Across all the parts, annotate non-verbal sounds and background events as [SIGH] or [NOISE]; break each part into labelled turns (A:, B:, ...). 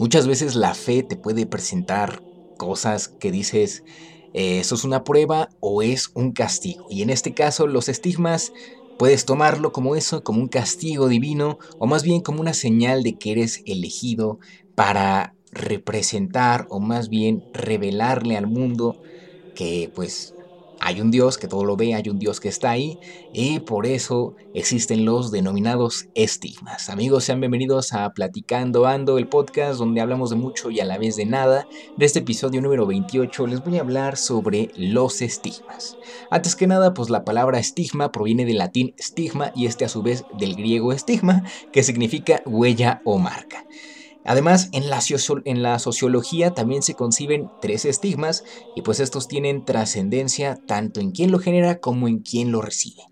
A: Muchas veces la fe te puede presentar cosas que dices, eh, eso es una prueba o es un castigo. Y en este caso los estigmas puedes tomarlo como eso, como un castigo divino o más bien como una señal de que eres elegido para representar o más bien revelarle al mundo que pues hay un Dios que todo lo ve, hay un Dios que está ahí y por eso existen los denominados estigmas. Amigos, sean bienvenidos a Platicando Ando, el podcast donde hablamos de mucho y a la vez de nada. De este episodio número 28 les voy a hablar sobre los estigmas. Antes que nada, pues la palabra estigma proviene del latín stigma y este a su vez del griego estigma, que significa huella o marca. Además, en la, sociología también se conciben tres estigmas y pues estos tienen trascendencia tanto en quien lo genera como en quien lo recibe.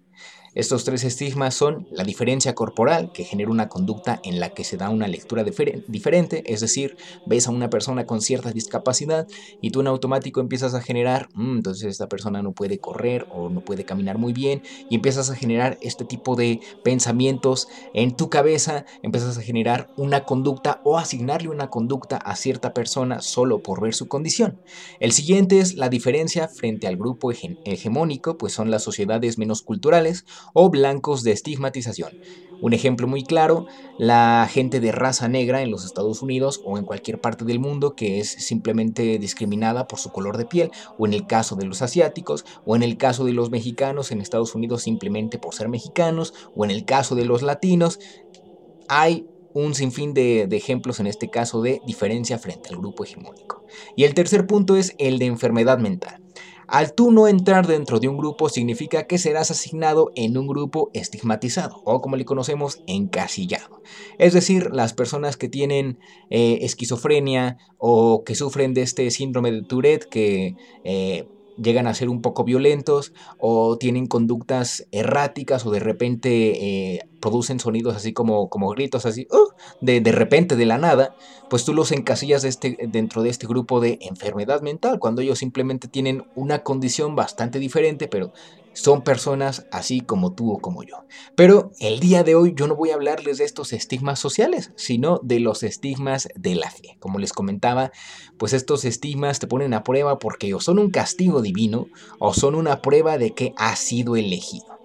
A: Estos tres estigmas son la diferencia corporal, que genera una conducta en la que se da una lectura diferente, es decir, ves a una persona con cierta discapacidad y tú en automático empiezas a generar, mm, entonces esta persona no puede correr o no puede caminar muy bien, y empiezas a generar este tipo de pensamientos en tu cabeza, empiezas a generar una conducta o asignarle una conducta a cierta persona solo por ver su condición. El siguiente es la diferencia frente al grupo hegemónico, pues son las sociedades menos culturales o blancos de estigmatización. Un ejemplo muy claro, la gente de raza negra en los Estados Unidos o en cualquier parte del mundo que es simplemente discriminada por su color de piel, o en el caso de los asiáticos, o en el caso de los mexicanos en Estados Unidos simplemente por ser mexicanos, o en el caso de los latinos. Hay un sinfín de, de, ejemplos en este caso de diferencia frente al grupo hegemónico. Y el tercer punto es el de enfermedad mental. Al tú no entrar dentro de un grupo significa que serás asignado en un grupo estigmatizado o como le conocemos encasillado. Es decir, las personas que tienen eh, esquizofrenia o que sufren de este síndrome de Tourette que... Eh, llegan a ser un poco violentos o tienen conductas erráticas o de repente eh, producen sonidos así como, como gritos así ¡uh! de, de, repente de la nada, pues tú los encasillas este, dentro de este grupo de enfermedad mental cuando ellos simplemente tienen una condición bastante diferente pero son personas así como tú o como yo. Pero el día de hoy yo no voy a hablarles de estos estigmas sociales, sino de los estigmas de la fe. Como les comentaba, pues estos estigmas te ponen a prueba porque o son un castigo divino o son una prueba de que has sido elegido.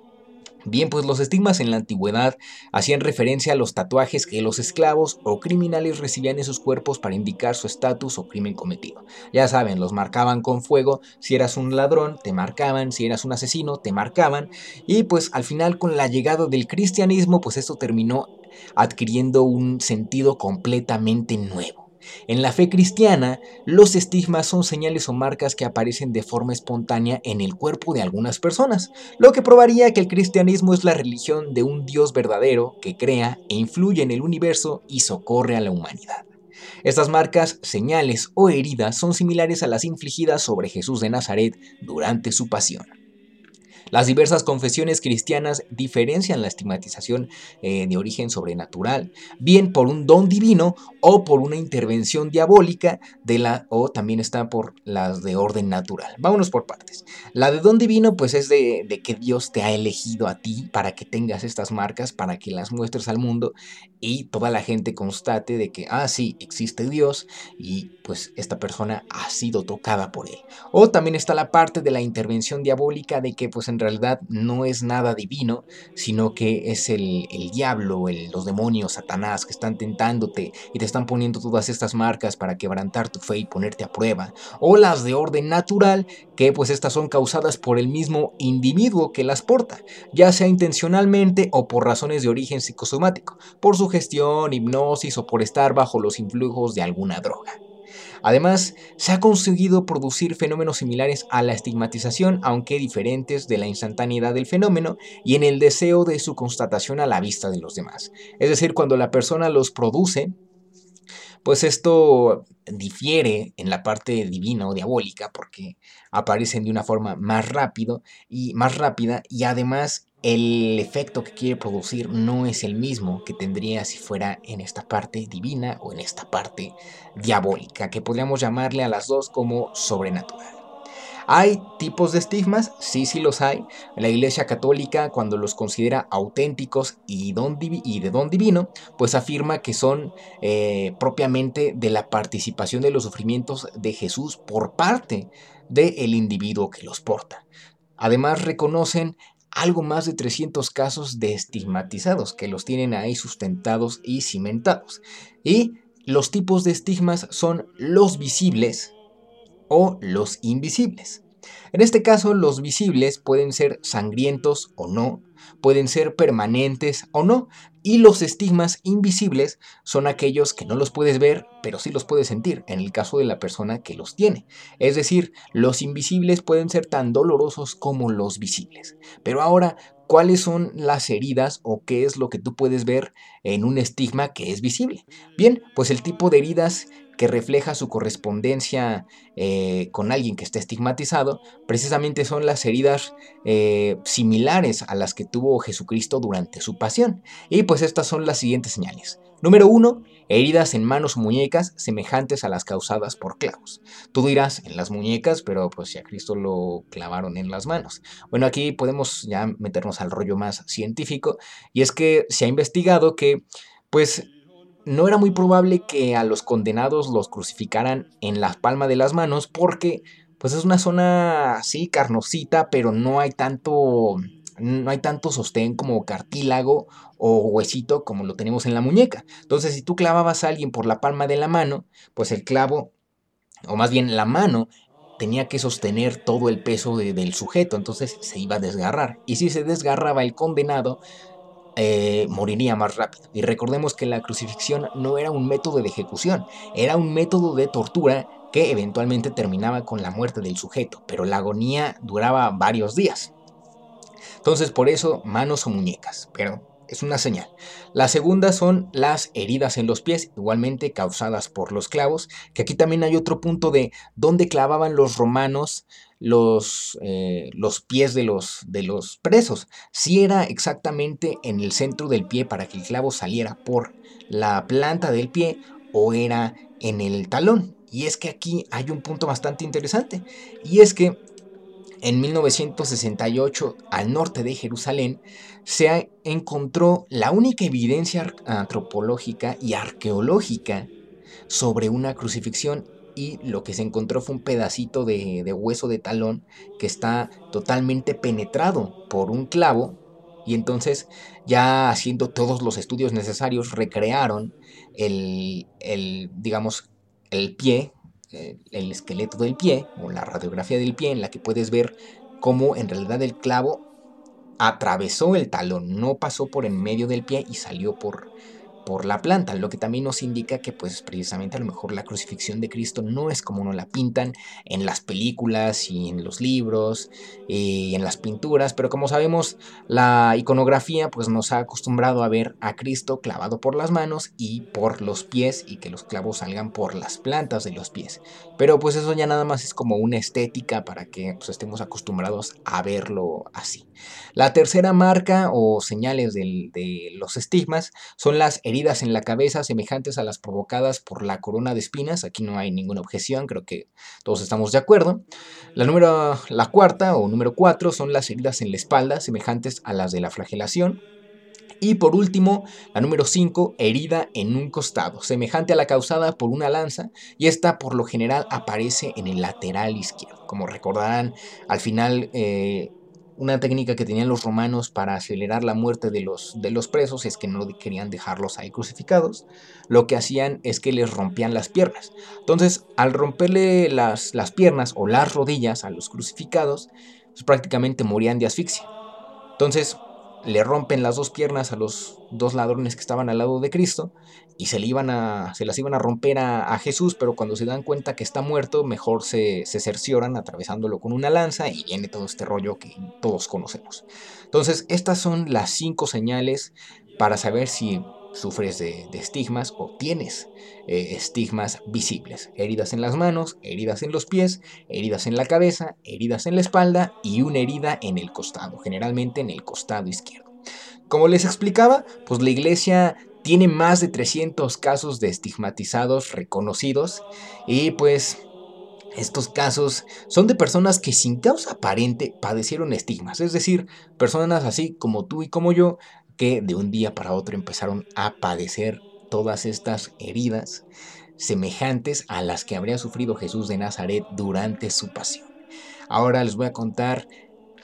A: Bien, pues los estigmas en la antigüedad hacían referencia a los tatuajes que los esclavos o criminales recibían en sus cuerpos para indicar su estatus o crimen cometido. Ya saben, los marcaban con fuego, si eras un ladrón, te marcaban, si eras un asesino, te marcaban, y pues al final con la llegada del cristianismo, pues esto terminó adquiriendo un sentido completamente nuevo. En la fe cristiana, los estigmas son señales o marcas que aparecen de forma espontánea en el cuerpo de algunas personas, lo que probaría que el cristianismo es la religión de un Dios verdadero que crea e influye en el universo y socorre a la humanidad. Estas marcas, señales o heridas son similares a las infligidas sobre Jesús de Nazaret durante su pasión. Las diversas confesiones cristianas diferencian la estigmatización eh, de origen sobrenatural, bien por un don divino o por una intervención diabólica de la o también está por las de orden natural. Vámonos por partes. La de don divino pues es de, de que Dios te ha elegido a ti para que tengas estas marcas, para que las muestres al mundo y toda la gente constate de que, ah, sí, existe Dios y pues esta persona ha sido tocada por él. O también está la parte de la intervención diabólica de que pues en realidad no es nada divino, sino que es el, diablo, los demonios, Satanás, que están tentándote y te están poniendo todas estas marcas para quebrantar tu fe y ponerte a prueba. O las de orden natural, que pues estas son causadas por el mismo individuo que las porta, ya sea intencionalmente o por razones de origen psicosomático, por su gestión, hipnosis o por estar bajo los influjos de alguna droga. Además, se ha conseguido producir fenómenos similares a la estigmatización, aunque diferentes de la instantaneidad del fenómeno y en el deseo de su constatación a la vista de los demás. Es decir, cuando la persona los produce, pues esto difiere en la parte divina o diabólica porque aparecen de una forma más rápido y más rápida y además el efecto que quiere producir no es el mismo que tendría si fuera en esta parte divina o en esta parte diabólica, que podríamos llamarle a las dos como sobrenatural. ¿Hay tipos de estigmas? Sí, sí los hay. La Iglesia Católica, cuando los considera auténticos y, de don divino, pues afirma que son eh, propiamente de la participación de los sufrimientos de Jesús por parte del individuo que los porta. Además reconocen algo más de 300 casos de estigmatizados que los tienen ahí sustentados y cimentados. Y los tipos de estigmas son los visibles o los invisibles. En este caso, los visibles pueden ser sangrientos o no, pueden ser permanentes o no, y los estigmas invisibles son aquellos que no los puedes ver, pero sí los puedes sentir, en el caso de la persona que los tiene. Es decir, los invisibles pueden ser tan dolorosos como los visibles. Pero ahora, ¿cuáles son las heridas o qué es lo que tú puedes ver en un estigma que es visible? Bien, pues el tipo de heridas que refleja su correspondencia eh, con alguien que está estigmatizado, precisamente son las heridas eh, similares a las que tuvo Jesucristo durante su pasión. Y pues estas son las siguientes señales. Número uno, heridas en manos o muñecas semejantes a las causadas por clavos. Tú dirás en las muñecas, pero pues si a Cristo lo clavaron en las manos. Bueno, aquí podemos ya meternos al rollo más científico y es que se ha investigado que pues no era muy probable que a los condenados los crucificaran en la palma de las manos porque pues es una zona así carnosita, pero no hay tanto no hay tanto sostén como cartílago o huesito como lo tenemos en la muñeca. Entonces, si tú clavabas a alguien por la palma de la mano, pues el clavo, o más bien la mano, tenía que sostener todo el peso del sujeto, entonces se iba a desgarrar. Y si se desgarraba el condenado, eh, moriría más rápido. Y recordemos que la crucifixión no era un método de ejecución, era un método de tortura que eventualmente terminaba con la muerte del sujeto, pero la agonía duraba varios días. Entonces por eso manos o muñecas, pero es una señal. La segunda son las heridas en los pies, igualmente causadas por los clavos, que aquí también hay otro punto de dónde clavaban los romanos los, eh, los pies de los, de los presos. Si era exactamente en el centro del pie para que el clavo saliera por la planta del pie o era en el talón. Y es que aquí hay un punto bastante interesante. Y es que en 1968, al norte de Jerusalén, se encontró la única evidencia antropológica y arqueológica sobre una crucifixión y lo que se encontró fue un pedacito de, hueso de talón que está totalmente penetrado por un clavo y entonces ya haciendo todos los estudios necesarios recrearon el, digamos, el pie, el esqueleto del pie o la radiografía del pie en la que puedes ver cómo en realidad el clavo atravesó el talón, no pasó por en medio del pie y salió por, por la planta, lo que también nos indica que pues precisamente a lo mejor la crucifixión de Cristo no es como nos la pintan en las películas y en los libros y en las pinturas, pero como sabemos la iconografía pues nos ha acostumbrado a ver a Cristo clavado por las manos y por los pies y que los clavos salgan por las plantas de los pies, pero pues eso ya nada más es como una estética para que pues, estemos acostumbrados a verlo así. La tercera marca o señales de los estigmas son las heridas en la cabeza semejantes a las provocadas por la corona de espinas. Aquí no hay ninguna objeción, creo que todos estamos de acuerdo. La, número, la cuarta o número cuatro son las heridas en la espalda semejantes a las de la flagelación. Y por último, la número 5, herida en un costado, semejante a la causada por una lanza, y esta por lo general aparece en el lateral izquierdo. Como recordarán, al final eh, una técnica que tenían los romanos para acelerar la muerte de los, de los presos es que no querían dejarlos ahí crucificados. Lo que hacían es que les rompían las piernas. Entonces, al romperle las, las piernas o las rodillas a los crucificados, pues prácticamente morían de asfixia. Entonces, le rompen las dos piernas a los dos ladrones que estaban al lado de Cristo y se, le iban a, se las iban a romper a, Jesús, pero cuando se dan cuenta que está muerto, mejor se, se, cercioran atravesándolo con una lanza y viene todo este rollo que todos conocemos. Entonces, estas son las cinco señales para saber si sufres de, estigmas o tienes eh, estigmas visibles. Heridas en las manos, heridas en los pies, heridas en la cabeza, heridas en la espalda y una herida en el costado, generalmente en el costado izquierdo. Como les explicaba, pues la iglesia tiene más de 300 casos de estigmatizados reconocidos y pues Estos casos son de personas que sin causa aparente padecieron estigmas, es decir, personas así como tú y como yo, que de un día para otro empezaron a padecer todas estas heridas semejantes a las que habría sufrido Jesús de Nazaret durante su pasión. Ahora les voy a contar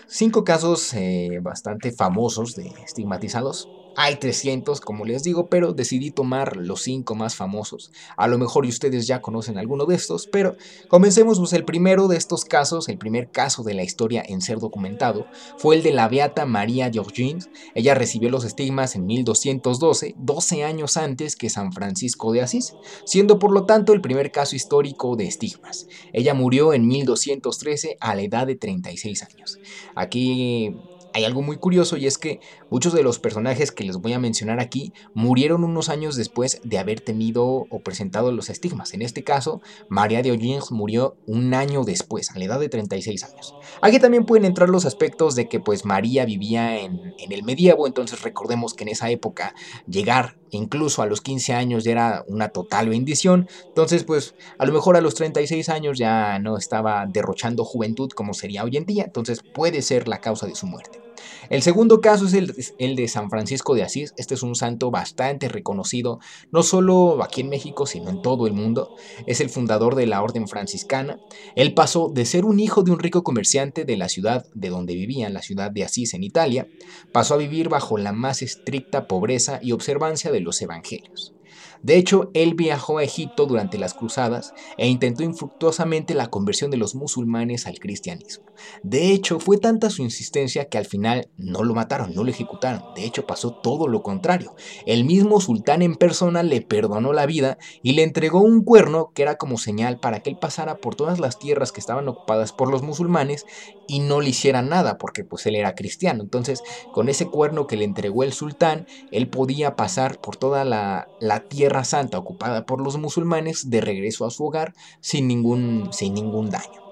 A: cinco casos eh, bastante famosos de estigmatizados hay 300, como les digo, pero decidí tomar los 5 más famosos. A lo mejor ustedes ya conocen alguno de estos, pero comencemos pues el primero de estos casos, el primer caso de la historia en ser documentado, fue el de la beata María Georgines. Ella recibió los estigmas en 1212, 12 años antes que San Francisco de Asís, siendo por lo tanto el primer caso histórico de estigmas. Ella murió en 1213 a la edad de 36 años. Aquí hay algo muy curioso y es que muchos de los personajes que les voy a mencionar aquí murieron unos años después de haber tenido o presentado los estigmas. En este caso, María de O'Higgins murió un año después, a la edad de 36 años. Aquí también pueden entrar los aspectos de que pues María vivía en, en el medievo, entonces recordemos que en esa época llegar incluso a los 15 años ya era una total bendición. Entonces, pues a lo mejor a los 36 años ya no estaba derrochando juventud como sería hoy en día. Entonces puede ser la causa de su muerte. El segundo caso es el, de San Francisco de Asís. Este es un santo bastante reconocido, no solo aquí en México, sino en todo el mundo. Es el fundador de la orden franciscana. Él pasó de ser un hijo de un rico comerciante de la ciudad de donde vivía, la ciudad de Asís, en Italia, pasó a vivir bajo la más estricta pobreza y observancia de los evangelios. De hecho, él viajó a Egipto durante las cruzadas e intentó infructuosamente la conversión de los musulmanes al cristianismo. De hecho, fue tanta su insistencia que al final no lo mataron, no lo ejecutaron. De hecho, pasó todo lo contrario. El mismo sultán en persona le perdonó la vida y le entregó un cuerno que era como señal para que él pasara por todas las tierras que estaban ocupadas por los musulmanes y no le hiciera nada porque pues él era cristiano. Entonces, con ese cuerno que le entregó el sultán, él podía pasar por toda la, la tierra Santa ocupada por los musulmanes de regreso a su hogar sin ningún, sin ningún daño.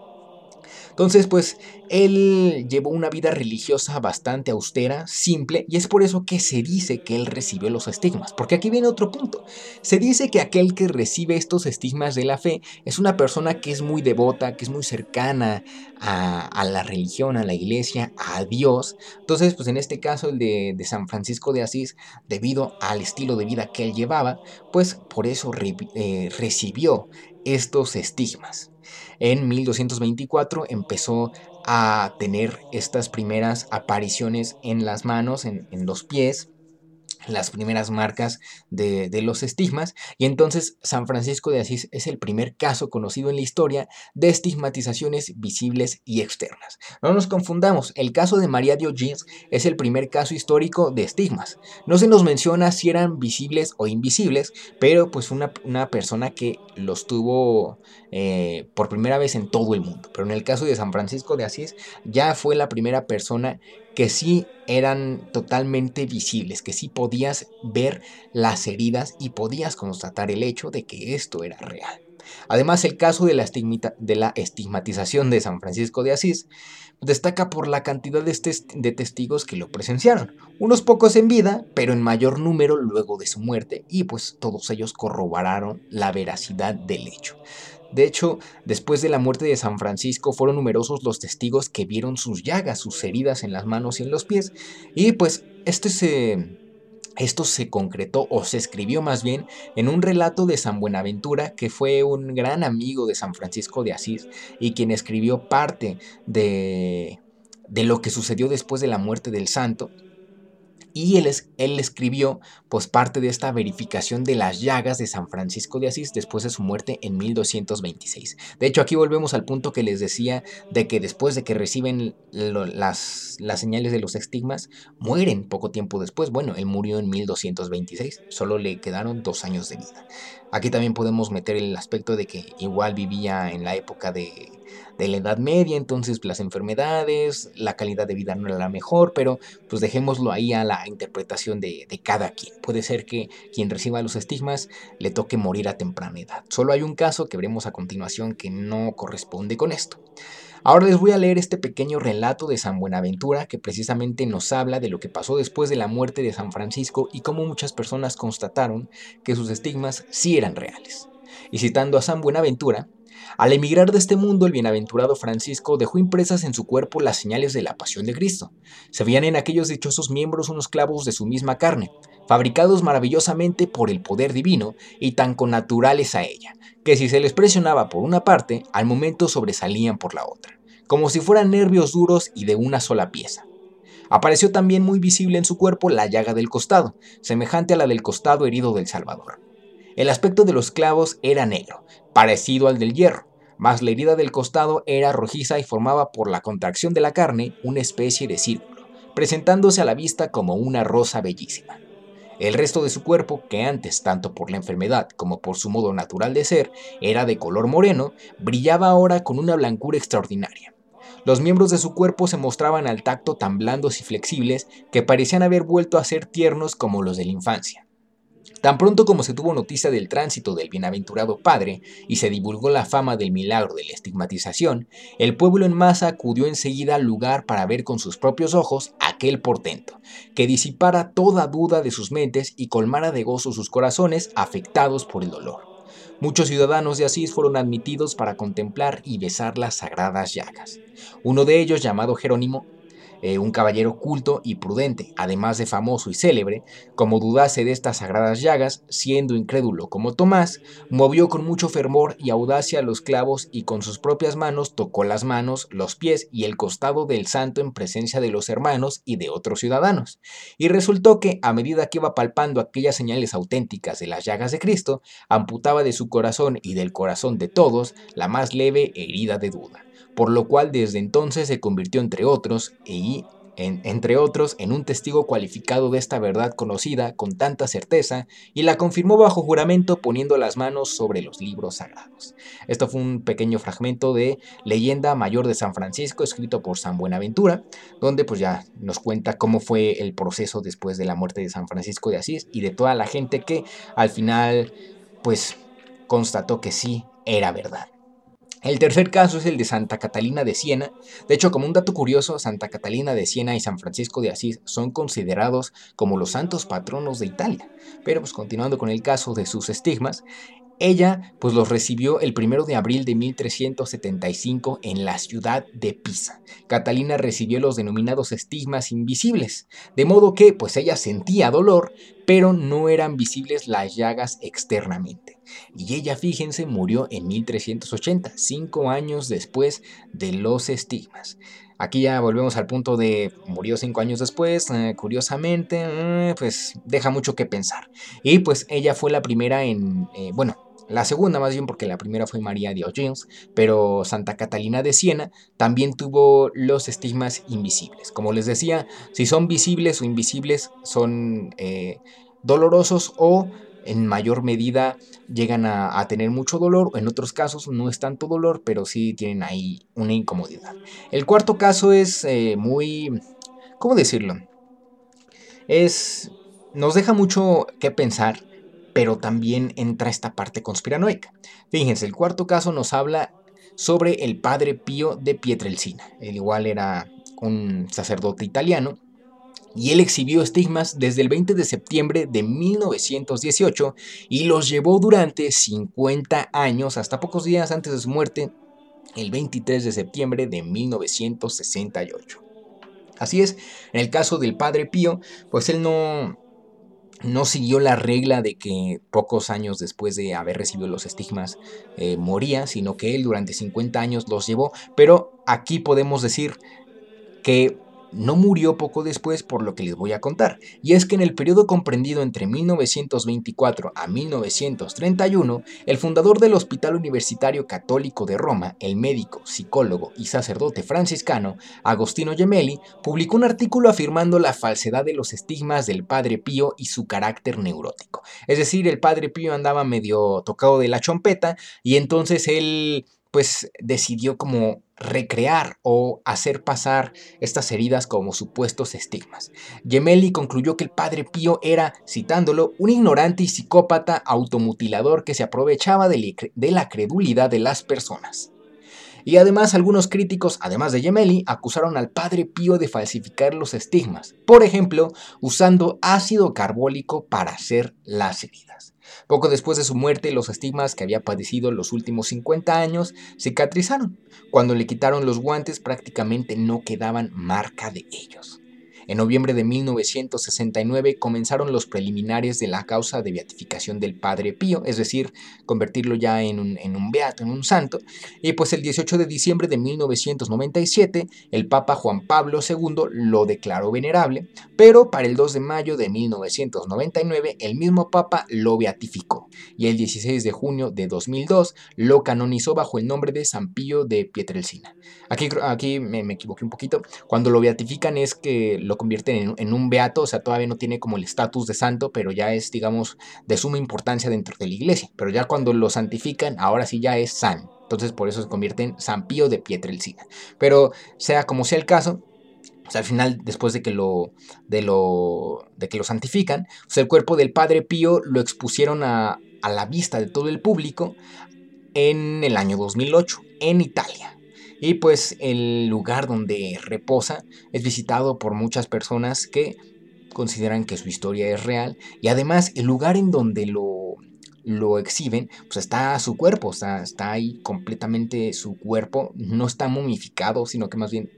A: Entonces, pues él llevó una vida religiosa bastante austera, simple, y es por eso que se dice que él recibió los estigmas. Porque aquí viene otro punto. Se dice que aquel que recibe estos estigmas de la fe es una persona que es muy devota, que es muy cercana a, la religión, a la iglesia, a Dios. Entonces, pues en este caso, el de, San Francisco de Asís, debido al estilo de vida que él llevaba, pues por eso eh, recibió estos estigmas. En 1224 empezó a tener estas primeras apariciones en las manos, en, en los pies, las primeras marcas de, los estigmas y entonces San Francisco de Asís es el primer caso conocido en la historia de estigmatizaciones visibles y externas. No nos confundamos, el caso de María Diogenes es el primer caso histórico de estigmas. No se nos menciona si eran visibles o invisibles, pero pues una, una persona que los tuvo eh, por primera vez en todo el mundo. Pero en el caso de San Francisco de Asís ya fue la primera persona que sí eran totalmente visibles, que sí podías ver las heridas y podías constatar el hecho de que esto era real. Además, el caso de la, estigmatización de San Francisco de Asís destaca por la cantidad de, de, testigos que lo presenciaron, unos pocos en vida, pero en mayor número luego de su muerte, y pues todos ellos corroboraron la veracidad del hecho. De hecho, después de la muerte de San Francisco fueron numerosos los testigos que vieron sus llagas, sus heridas en las manos y en los pies. Y pues este se, esto se concretó o se escribió más bien en un relato de San Buenaventura, que fue un gran amigo de San Francisco de Asís y quien escribió parte de, de lo que sucedió después de la muerte del santo y él, él, escribió pues parte de esta verificación de las llagas de San Francisco de Asís después de su muerte en 1226. De hecho, aquí volvemos al punto que les decía de que después de que reciben las, las señales de los estigmas, mueren poco tiempo después. Bueno, él murió en 1226, solo le quedaron dos años de vida. Aquí también podemos meter el aspecto de que igual vivía en la época de de la Edad Media, entonces las enfermedades, la calidad de vida no era la mejor, pero pues dejémoslo ahí a la interpretación de, de cada quien. Puede ser que quien reciba los estigmas le toque morir a temprana edad. Solo hay un caso que veremos a continuación que no corresponde con esto. Ahora les voy a leer este pequeño relato de San Buenaventura que precisamente nos habla de lo que pasó después de la muerte de San Francisco y cómo muchas personas constataron que sus estigmas sí eran reales. Y citando a San Buenaventura, Al emigrar de este mundo, el bienaventurado Francisco dejó impresas en su cuerpo las señales de la pasión de Cristo. Se veían en aquellos dichosos miembros unos clavos de su misma carne, fabricados maravillosamente por el poder divino y tan connaturales a ella, que si se les presionaba por una parte, al momento sobresalían por la otra, como si fueran nervios duros y de una sola pieza. Apareció también muy visible en su cuerpo la llaga del costado, semejante a la del costado herido del Salvador. El aspecto de los clavos era negro, parecido al del hierro, mas la herida del costado era rojiza y formaba por la contracción de la carne una especie de círculo, presentándose a la vista como una rosa bellísima. El resto de su cuerpo, que antes, tanto por la enfermedad como por su modo natural de ser, era de color moreno, brillaba ahora con una blancura extraordinaria. Los miembros de su cuerpo se mostraban al tacto tan blandos y flexibles que parecían haber vuelto a ser tiernos como los de la infancia. Tan pronto como se tuvo noticia del tránsito del bienaventurado padre y se divulgó la fama del milagro de la estigmatización, el pueblo en masa acudió enseguida al lugar para ver con sus propios ojos aquel portento, que disipara toda duda de sus mentes y colmara de gozo sus corazones afectados por el dolor. Muchos ciudadanos de Asís fueron admitidos para contemplar y besar las sagradas llagas. Uno de ellos, llamado Jerónimo, eh, un caballero culto y prudente, además de famoso y célebre, como dudase de estas sagradas llagas, siendo incrédulo como Tomás, movió con mucho fervor y audacia los clavos y con sus propias manos tocó las manos, los pies y el costado del santo en presencia de los hermanos y de otros ciudadanos. Y resultó que, a medida que iba palpando aquellas señales auténticas de las llagas de Cristo, amputaba de su corazón y del corazón de todos la más leve herida de duda por lo cual desde entonces se convirtió entre otros y en, entre otros en un testigo cualificado de esta verdad conocida con tanta certeza y la confirmó bajo juramento poniendo las manos sobre los libros sagrados. Esto fue un pequeño fragmento de Leyenda Mayor de San Francisco escrito por San Buenaventura, donde pues ya nos cuenta cómo fue el proceso después de la muerte de San Francisco de Asís y de toda la gente que al final pues constató que sí era verdad. El tercer caso es el de Santa Catalina de Siena. De hecho, como un dato curioso, Santa Catalina de Siena y San Francisco de Asís son considerados como los santos patronos de Italia. Pero pues continuando con el caso de sus estigmas, ella pues los recibió el 1 de abril de 1375 en la ciudad de Pisa. Catalina recibió los denominados estigmas invisibles, de modo que pues ella sentía dolor, pero no eran visibles las llagas externamente. Y ella, fíjense, murió en 1380, cinco años después de los estigmas. Aquí ya volvemos al punto de murió cinco años después, eh, curiosamente, eh, pues deja mucho que pensar. Y pues ella fue la primera en, eh, bueno, la segunda más bien porque la primera fue María de O'Giles, pero Santa Catalina de Siena también tuvo los estigmas invisibles. Como les decía, si son visibles o invisibles son eh, dolorosos o en mayor medida llegan a, tener mucho dolor, en otros casos no es tanto dolor, pero sí tienen ahí una incomodidad. El cuarto caso es eh, muy, ¿cómo decirlo? Es, nos deja mucho que pensar pero también entra esta parte conspiranoica. Fíjense, el cuarto caso nos habla sobre el padre Pío de Pietrelcina. El igual era un sacerdote italiano y él exhibió estigmas desde el 20 de septiembre de 1918 y los llevó durante 50 años hasta pocos días antes de su muerte, el 23 de septiembre de 1968. Así es, en el caso del padre Pío, pues él no, no siguió la regla de que pocos años después de haber recibido los estigmas eh, moría, sino que él durante 50 años los llevó. Pero aquí podemos decir que no murió poco después por lo que les voy a contar, y es que en el periodo comprendido entre 1924 a 1931, el fundador del Hospital Universitario Católico de Roma, el médico, psicólogo y sacerdote franciscano, Agostino Gemelli, publicó un artículo afirmando la falsedad de los estigmas del Padre Pío y su carácter neurótico. Es decir, el Padre Pío andaba medio tocado de la chompeta y entonces él pues decidió como recrear o hacer pasar estas heridas como supuestos estigmas. Gemelli concluyó que el padre Pío era, citándolo, un ignorante y psicópata automutilador que se aprovechaba de la credulidad de las personas. Y además algunos críticos, además de Gemelli, acusaron al padre Pío de falsificar los estigmas, por ejemplo, usando ácido carbólico para hacer las heridas. Poco después de su muerte, los estigmas que había padecido los últimos 50 años cicatrizaron. Cuando le quitaron los guantes prácticamente no quedaban marca de ellos. En noviembre de 1969 comenzaron los preliminares de la causa de beatificación del Padre Pío, es decir, convertirlo ya en un, beato, en un santo. Y pues el 18 de diciembre de 1997, el Papa Juan Pablo II lo declaró venerable, pero para el 2 de mayo de 1999 el mismo Papa lo beatificó y el 16 de junio de 2002 lo canonizó bajo el nombre de San Pío de Pietrelcina. Aquí, aquí me equivoqué un poquito. Cuando lo beatifican es que lo convierten en, un beato, o sea, todavía no tiene como el estatus de santo, pero ya es, digamos, de suma importancia dentro de la iglesia. Pero ya cuando lo santifican, ahora sí ya es san. Entonces por eso se convierte en San Pío de Pietrelcina. Pero sea como sea el caso, al final, después de que lo, de lo, de que lo santifican, el cuerpo del Padre Pío lo expusieron a, a la vista de todo el público en el año 2008, en Italia. Y pues el lugar donde reposa es visitado por muchas personas que consideran que su historia es real y además el lugar en donde lo, lo exhiben, pues está su cuerpo, está, está ahí completamente su cuerpo, no está momificado, sino que más bien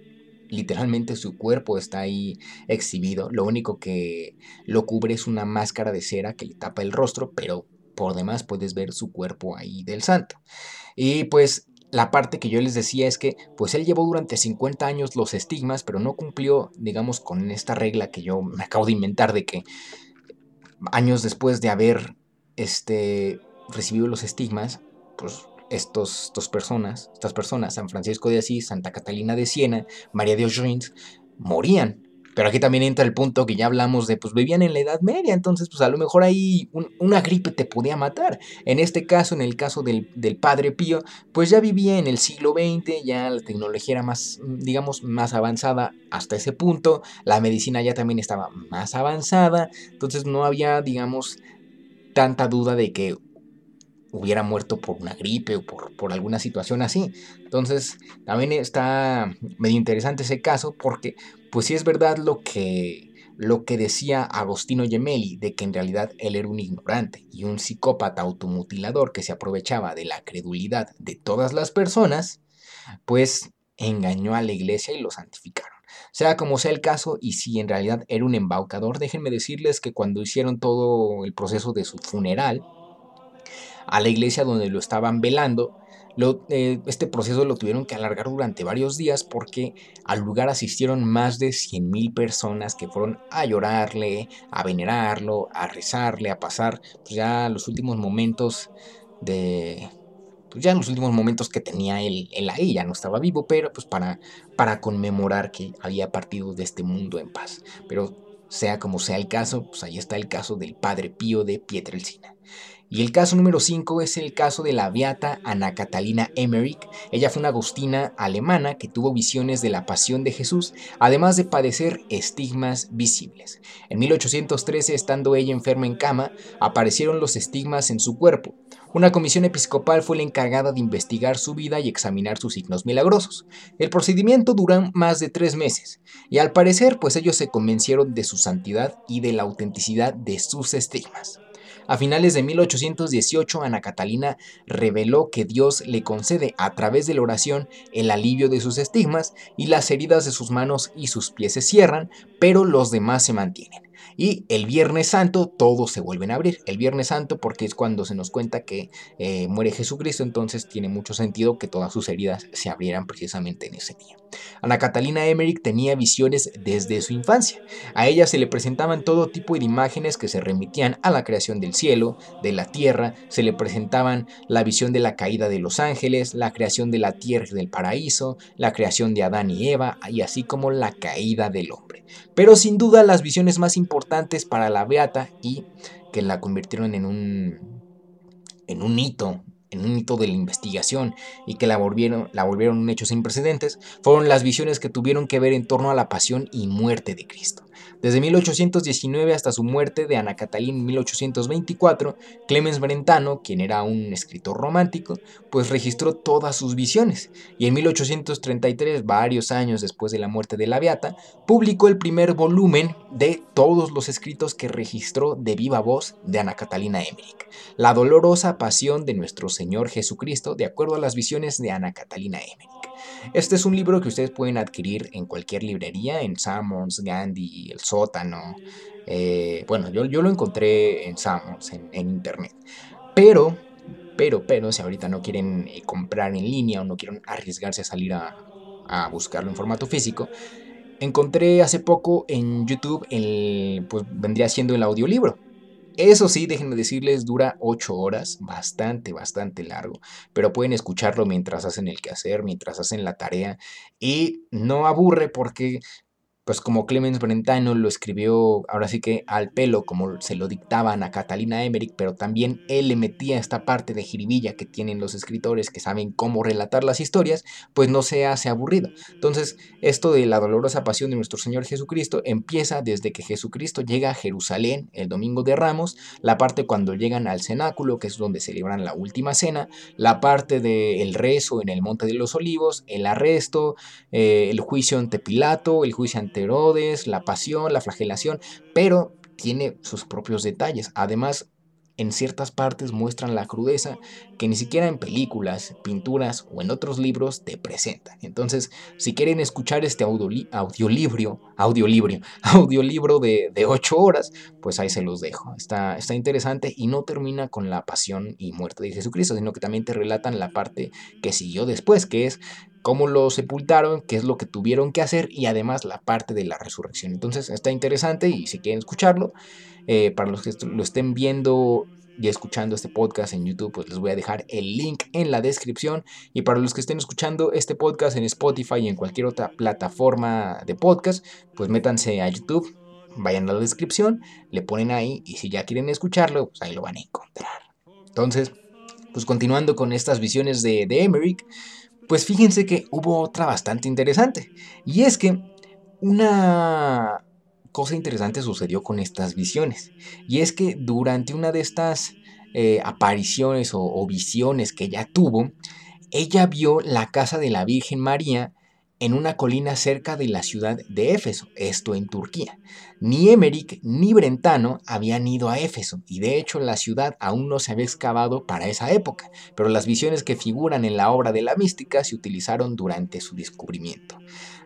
A: literalmente su cuerpo está ahí exhibido. Lo único que lo cubre es una máscara de cera que le tapa el rostro, pero por demás puedes ver su cuerpo ahí del santo. Y pues la parte que yo les decía es que pues él llevó durante 50 años los estigmas, pero no cumplió, digamos, con esta regla que yo me acabo de inventar de que años después de haber este, recibido los estigmas, pues estos, personas, estas personas, San Francisco de Asís, Santa Catalina de Siena, María de Auxerre, morían pero aquí también entra el punto que ya hablamos de, pues vivían en la Edad Media, entonces pues a lo mejor ahí una gripe te podía matar. En este caso, en el caso del, Padre Pío, pues ya vivía en el siglo XX, ya la tecnología era más, digamos, más avanzada hasta ese punto, la medicina ya también estaba más avanzada, entonces no había, digamos, tanta duda de que hubiera muerto por una gripe o por, por, alguna situación así. Entonces, también está medio interesante ese caso porque pues sí es verdad lo que, lo que decía Agostino Gemelli, de que en realidad él era un ignorante y un psicópata automutilador que se aprovechaba de la credulidad de todas las personas, pues engañó a la iglesia y lo santificaron. Sea como sea el caso, y si en realidad era un embaucador, déjenme decirles que cuando hicieron todo el proceso de su funeral, a la iglesia donde lo estaban velando, eh, este proceso lo tuvieron que alargar durante varios días porque al lugar asistieron más de 100.000 personas que fueron a llorarle, a venerarlo, a rezarle, a pasar pues, ya los últimos momentos de... Pues ya los últimos momentos que tenía él, él ahí, ya no estaba vivo, pero pues para, para conmemorar que había partido de este mundo en paz. Pero sea como sea el caso, pues ahí está el caso del padre Pío de Pietrelcina. Y el caso número 5 es el caso de la beata Ana Catalina Emmerich. Ella fue una agustina alemana que tuvo visiones de la pasión de Jesús, además de padecer estigmas visibles. En 1813, estando ella enferma en cama, aparecieron los estigmas en su cuerpo. Una comisión episcopal fue la encargada de investigar su vida y examinar sus signos milagrosos. El procedimiento duró más de tres meses, y al parecer, pues ellos se convencieron de su santidad y de la autenticidad de sus estigmas. A finales de 1818, Ana Catalina reveló que Dios le concede a través de la oración el alivio de sus estigmas y las heridas de sus manos y sus pies se cierran, pero los demás se mantienen. Y el Viernes Santo todos se vuelven a abrir. El Viernes Santo porque es cuando se nos cuenta que eh, muere Jesucristo, entonces tiene mucho sentido que todas sus heridas se abrieran precisamente en ese día. Ana Catalina Emmerich tenía visiones desde su infancia. A ella se le presentaban todo tipo de imágenes que se remitían a la creación del cielo, de la tierra, se le presentaban la visión de la caída de los ángeles, la creación de la tierra y del paraíso, la creación de Adán y Eva, y así como la caída del hombre. Pero sin duda las visiones más importantes para la Beata y que la convirtieron en un, en un hito en un hito de la investigación y que la volvieron, la volvieron un hecho sin precedentes, fueron las visiones que tuvieron que ver en torno a la pasión y muerte de Cristo. Desde 1819 hasta su muerte de Ana Catalina en 1824, Clemens Brentano, quien era un escritor romántico, pues registró todas sus visiones y en 1833, varios años después de la muerte de la Beata, publicó el primer volumen de todos los escritos que registró de viva voz de Ana Catalina Emmerich, La dolorosa pasión de nuestro Señor Jesucristo, de acuerdo a las visiones de Ana Catalina Emmerich. Este es un libro que ustedes pueden adquirir en cualquier librería, en Sammons, Gandhi, El Sótano. Eh, bueno, yo, yo, lo encontré en Sammons, en, internet. Pero, pero, pero, si ahorita no quieren eh, comprar en línea o no quieren arriesgarse a salir a, a buscarlo en formato físico, encontré hace poco en YouTube el, pues vendría siendo el audiolibro. Eso sí, déjenme decirles, dura 8 horas, bastante, bastante largo, pero pueden escucharlo mientras hacen el quehacer, mientras hacen la tarea y no aburre porque pues como Clemens Brentano lo escribió ahora sí que al pelo, como se lo dictaban a Catalina Emmerich, pero también él le metía esta parte de jiribilla que tienen los escritores que saben cómo relatar las historias, pues no se hace aburrido. Entonces, esto de la dolorosa pasión de nuestro Señor Jesucristo empieza desde que Jesucristo llega a Jerusalén el domingo de Ramos, la parte cuando llegan al cenáculo, que es donde celebran la última cena, la parte del rezo en el Monte de los Olivos, el arresto, eh, el juicio ante Pilato, el juicio ante Herodes, la pasión, la flagelación, pero tiene sus propios detalles. Además, en ciertas partes muestran la crudeza que ni siquiera en películas, pinturas o en otros libros te presentan. Entonces, si quieren escuchar este audiolibro, audiolibro, [LAUGHS] audiolibro de, de 8 horas, pues ahí se los dejo. Está, está interesante y no termina con la pasión y muerte de Jesucristo, sino que también te relatan la parte que siguió después, que es cómo lo sepultaron, qué es lo que tuvieron que hacer y además la parte de la resurrección. Entonces está interesante y si quieren escucharlo, eh, para los que lo estén viendo y escuchando este podcast en YouTube, pues les voy a dejar el link en la descripción. Y para los que estén escuchando este podcast en Spotify y en cualquier otra plataforma de podcast, pues métanse a YouTube, vayan a la descripción, le ponen ahí y si ya quieren escucharlo, pues ahí lo van a encontrar. Entonces, pues continuando con estas visiones de, de Emmerich, pues fíjense que hubo otra bastante interesante. Y es que una cosa interesante sucedió con estas visiones. Y es que durante una de estas eh, apariciones o, visiones que ella tuvo, ella vio la casa de la Virgen María en una colina cerca de la ciudad de Éfeso, esto en Turquía. Ni Emeric ni Brentano habían ido a Éfeso, y de hecho la ciudad aún no se había excavado para esa época, pero las visiones que figuran en la obra de la mística se utilizaron durante su descubrimiento.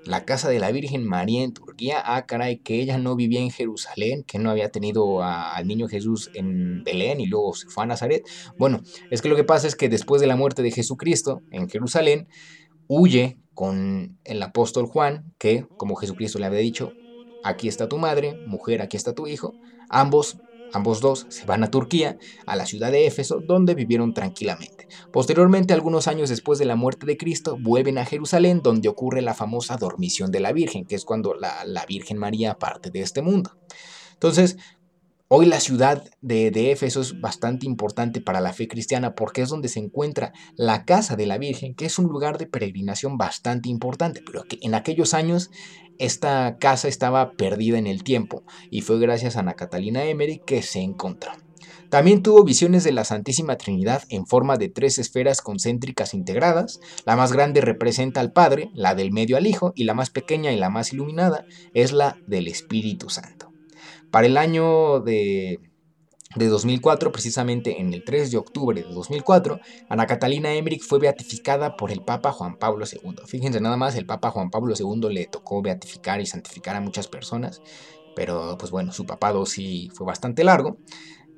A: La casa de la Virgen María en Turquía, ah caray, que ella no vivía en Jerusalén, que no había tenido al niño Jesús en Belén y luego se fue a Nazaret. Bueno, es que lo que pasa es que después de la muerte de Jesucristo en Jerusalén, huye con el apóstol Juan, que, como Jesucristo le había dicho, aquí está tu madre, mujer, aquí está tu hijo, ambos, ambos dos se van a Turquía, a la ciudad de Éfeso, donde vivieron tranquilamente. Posteriormente, algunos años después de la muerte de Cristo, vuelven a Jerusalén, donde ocurre la famosa dormición de la Virgen, que es cuando la, la Virgen María parte de este mundo. Entonces, Hoy la ciudad de, Éfeso es bastante importante para la fe cristiana porque es donde se encuentra la casa de la Virgen, que es un lugar de peregrinación bastante importante, pero que en aquellos años esta casa estaba perdida en el tiempo y fue gracias a Ana Catalina Emery que se encontró. También tuvo visiones de la Santísima Trinidad en forma de tres esferas concéntricas integradas. La más grande representa al Padre, la del medio al Hijo y la más pequeña y la más iluminada es la del Espíritu Santo. Para el año de, 2004, precisamente en el 3 de octubre de 2004, Ana Catalina Emmerich fue beatificada por el Papa Juan Pablo II. Fíjense nada más, el Papa Juan Pablo II le tocó beatificar y santificar a muchas personas, pero pues bueno, su papado sí fue bastante largo.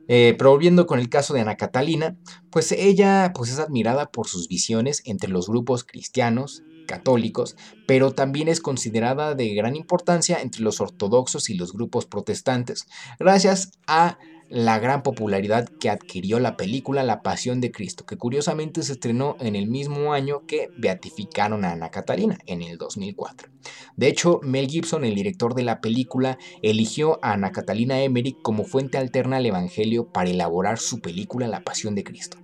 A: Eh, pero volviendo con el caso de Ana Catalina, pues ella pues es admirada por sus visiones entre los grupos cristianos, católicos, pero también es considerada de gran importancia entre los ortodoxos y los grupos protestantes, gracias a la gran popularidad que adquirió la película La Pasión de Cristo, que curiosamente se estrenó en el mismo año que beatificaron a Ana Catalina, en el 2004. De hecho, Mel Gibson, el director de la película, eligió a Ana Catalina Emmerich como fuente alterna al Evangelio para elaborar su película La Pasión de Cristo.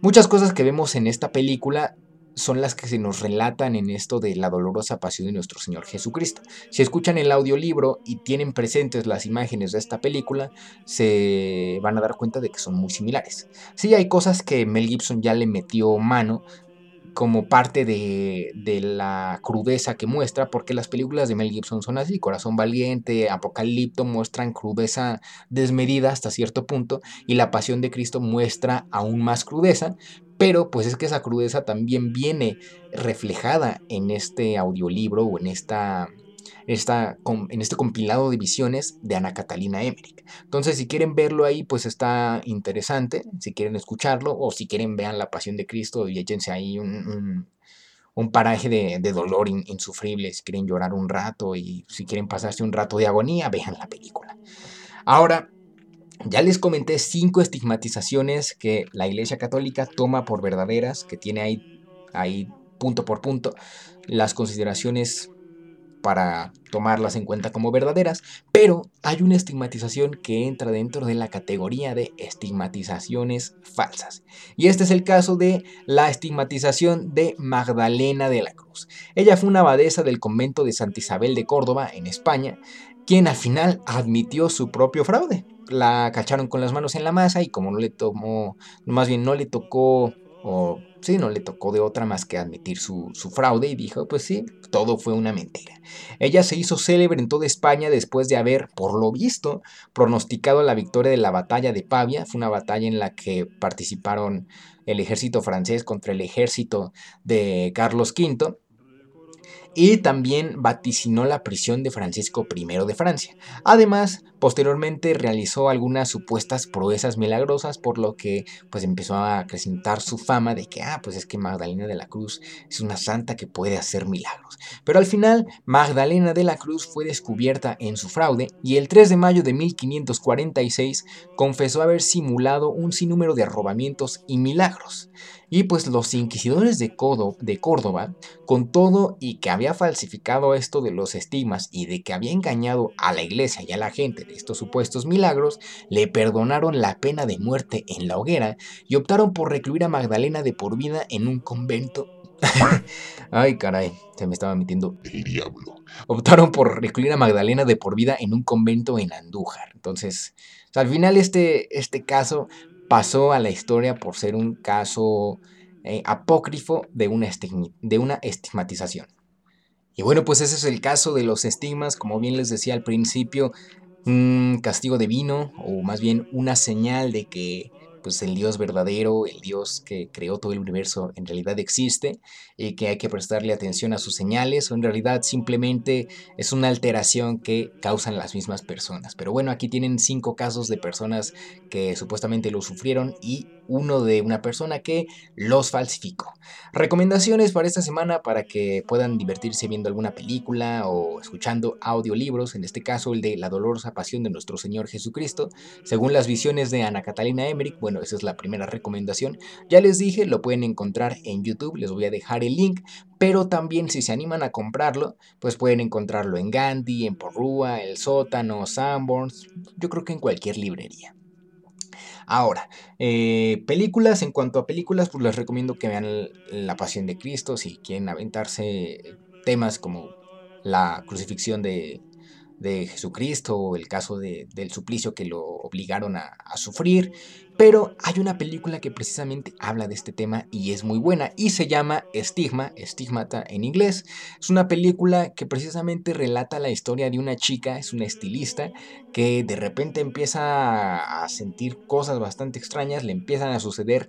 A: Muchas cosas que vemos en esta película son las que se nos relatan en esto de la dolorosa pasión de nuestro Señor Jesucristo. Si escuchan el audiolibro y tienen presentes las imágenes de esta película, se van a dar cuenta de que son muy similares. Sí, hay cosas que Mel Gibson ya le metió mano, como parte de, la crudeza que muestra, porque las películas de Mel Gibson son así, Corazón Valiente, Apocalipto muestran crudeza desmedida hasta cierto punto, y la Pasión de Cristo muestra aún más crudeza, pero pues es que esa crudeza también viene reflejada en este audiolibro o en esta en este compilado de visiones de Ana Catalina Emmerich. Entonces, si quieren verlo ahí, pues está interesante. Si quieren escucharlo o si quieren vean La Pasión de Cristo y échense ahí un, paraje de, dolor insufrible. Si quieren llorar un rato y si quieren pasarse un rato de agonía, vean la película. Ahora, ya les comenté cinco estigmatizaciones que la Iglesia Católica toma por verdaderas, que tiene ahí, ahí punto por punto las consideraciones para tomarlas en cuenta como verdaderas, pero hay una estigmatización que entra dentro de la categoría de estigmatizaciones falsas. Y este es el caso de la estigmatización de Magdalena de la Cruz. Ella fue una abadesa del convento de Santa Isabel de Córdoba, en España, quien al final admitió su propio fraude. La cacharon con las manos en la masa y como no le tomó, más bien no le tocó o sí, no le tocó de otra más que admitir su, fraude y dijo, pues sí, todo fue una mentira. Ella se hizo célebre en toda España después de haber, por lo visto, pronosticado la victoria de la batalla de Pavia. Fue una batalla en la que participaron el ejército francés contra el ejército de Carlos V y también vaticinó la prisión de Francisco I de Francia. Además, posteriormente realizó algunas supuestas proezas milagrosas, por lo que pues empezó a acrecentar su fama de que, ah, pues es que Magdalena de la Cruz es una santa que puede hacer milagros. Pero al final, Magdalena de la Cruz fue descubierta en su fraude y el 3 de mayo de 1546 confesó haber simulado un sinnúmero de arrobamientos y milagros. Y pues los inquisidores de, de Córdoba, con todo y que había falsificado esto de los estigmas y de que había engañado a la iglesia y a la gente de estos supuestos milagros, le perdonaron la pena de muerte en la hoguera y optaron por recluir a Magdalena de por vida en un convento. [LAUGHS] Ay, caray, se me estaba metiendo el diablo. Optaron por recluir a Magdalena de por vida en un convento en Andújar. Entonces, al final este, este caso pasó a la historia por ser un caso eh, apócrifo de una, de una estigmatización. Y bueno, pues ese es el caso de los estigmas, como bien les decía al principio, un castigo divino, o más bien una señal de que pues el Dios verdadero, el Dios que creó todo el universo, en realidad existe y que hay que prestarle atención a sus señales o en realidad simplemente es una alteración que causan las mismas personas. Pero bueno, aquí tienen cinco casos de personas que supuestamente lo sufrieron y uno de una persona que los falsificó. Recomendaciones para esta semana para que puedan divertirse viendo alguna película o escuchando audiolibros, en este caso el de La dolorosa pasión de nuestro Señor Jesucristo, según las visiones de Ana Catalina Emmerich. Bueno, esa es la primera recomendación. Ya les dije, lo pueden encontrar en YouTube, les voy a dejar el link, pero también si se animan a comprarlo, pues pueden encontrarlo en Gandhi, en Porrúa, El Sótano, Sanborns, yo creo que en cualquier librería. Ahora, eh, películas, en cuanto a películas, pues les recomiendo que vean La Pasión de Cristo, si quieren aventarse temas como la crucifixión de, Jesucristo o el caso del suplicio que lo obligaron a, sufrir. Pero hay una película que precisamente habla de este tema y es muy buena y se llama Estigma, Estigmata en inglés. Es una película que precisamente relata la historia de una chica, es una estilista, que de repente empieza a sentir cosas bastante extrañas, le empiezan a suceder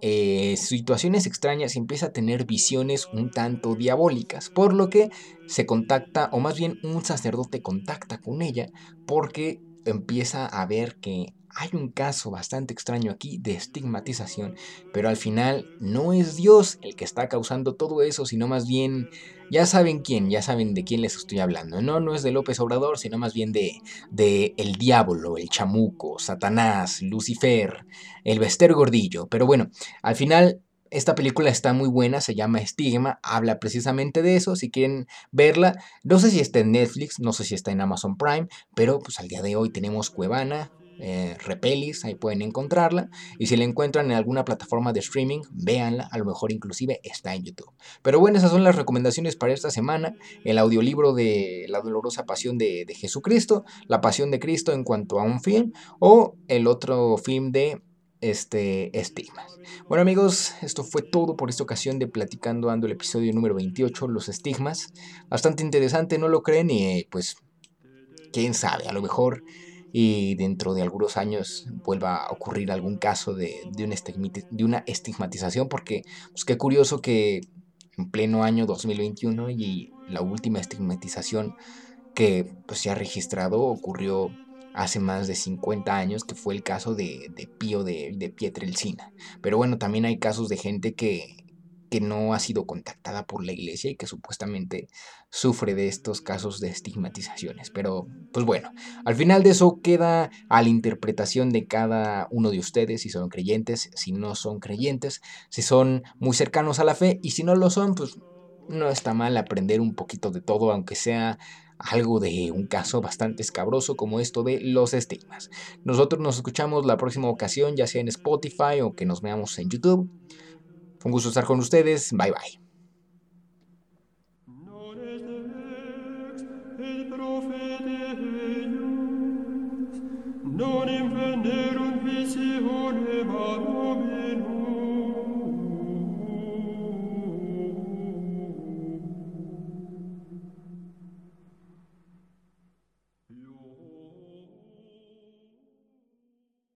A: eh, situaciones extrañas y empieza a tener visiones un tanto diabólicas, por lo que se contacta, o más bien un sacerdote contacta con ella, porque empieza a ver que hay un caso bastante extraño aquí de estigmatización, pero al final no es Dios el que está causando todo eso, sino más bien, ya saben quién, ya saben de quién les estoy hablando. No, no es de López Obrador, sino más bien de, de el diablo, el chamuco, Satanás, Lucifer, el Bester Gordillo. Pero bueno, al final esta película está muy buena, se llama Estigma, habla precisamente de eso, si quieren verla, no sé si está en Netflix, no sé si está en Amazon Prime, pero pues al día de hoy tenemos Cuevana, eh, Repelis, ahí pueden encontrarla. Y si la encuentran en alguna plataforma de streaming, véanla, a lo mejor inclusive está en YouTube. Pero bueno, esas son las recomendaciones para esta semana. El audiolibro de La dolorosa pasión de, Jesucristo, La pasión de Cristo en cuanto a un film, o el otro film de este, estigmas. Bueno amigos, esto fue todo por esta ocasión de Platicando Ando el episodio número 28, los estigmas. Bastante interesante, ¿no lo creen? Y pues, quién sabe, a lo mejor y dentro de algunos años vuelva a ocurrir algún caso de, de, una, estigmatización, porque pues qué curioso que en pleno año 2021 y la última estigmatización que pues, se ha registrado ocurrió hace más de 50 años, que fue el caso de, Pío de, de Pietrelcina. Pero bueno, también hay casos de gente que, que no ha sido contactada por la iglesia y que supuestamente sufre de estos casos de estigmatizaciones. Pero, pues bueno, al final de eso queda a la interpretación de cada uno de ustedes, si son creyentes, si no son creyentes, si son muy cercanos a la fe y si no lo son, pues no está mal aprender un poquito de todo, aunque sea algo de un caso bastante escabroso como esto de los estigmas. Nosotros nos escuchamos la próxima ocasión, ya sea en Spotify o que nos veamos en YouTube. Un gusto estar con ustedes. Bye bye.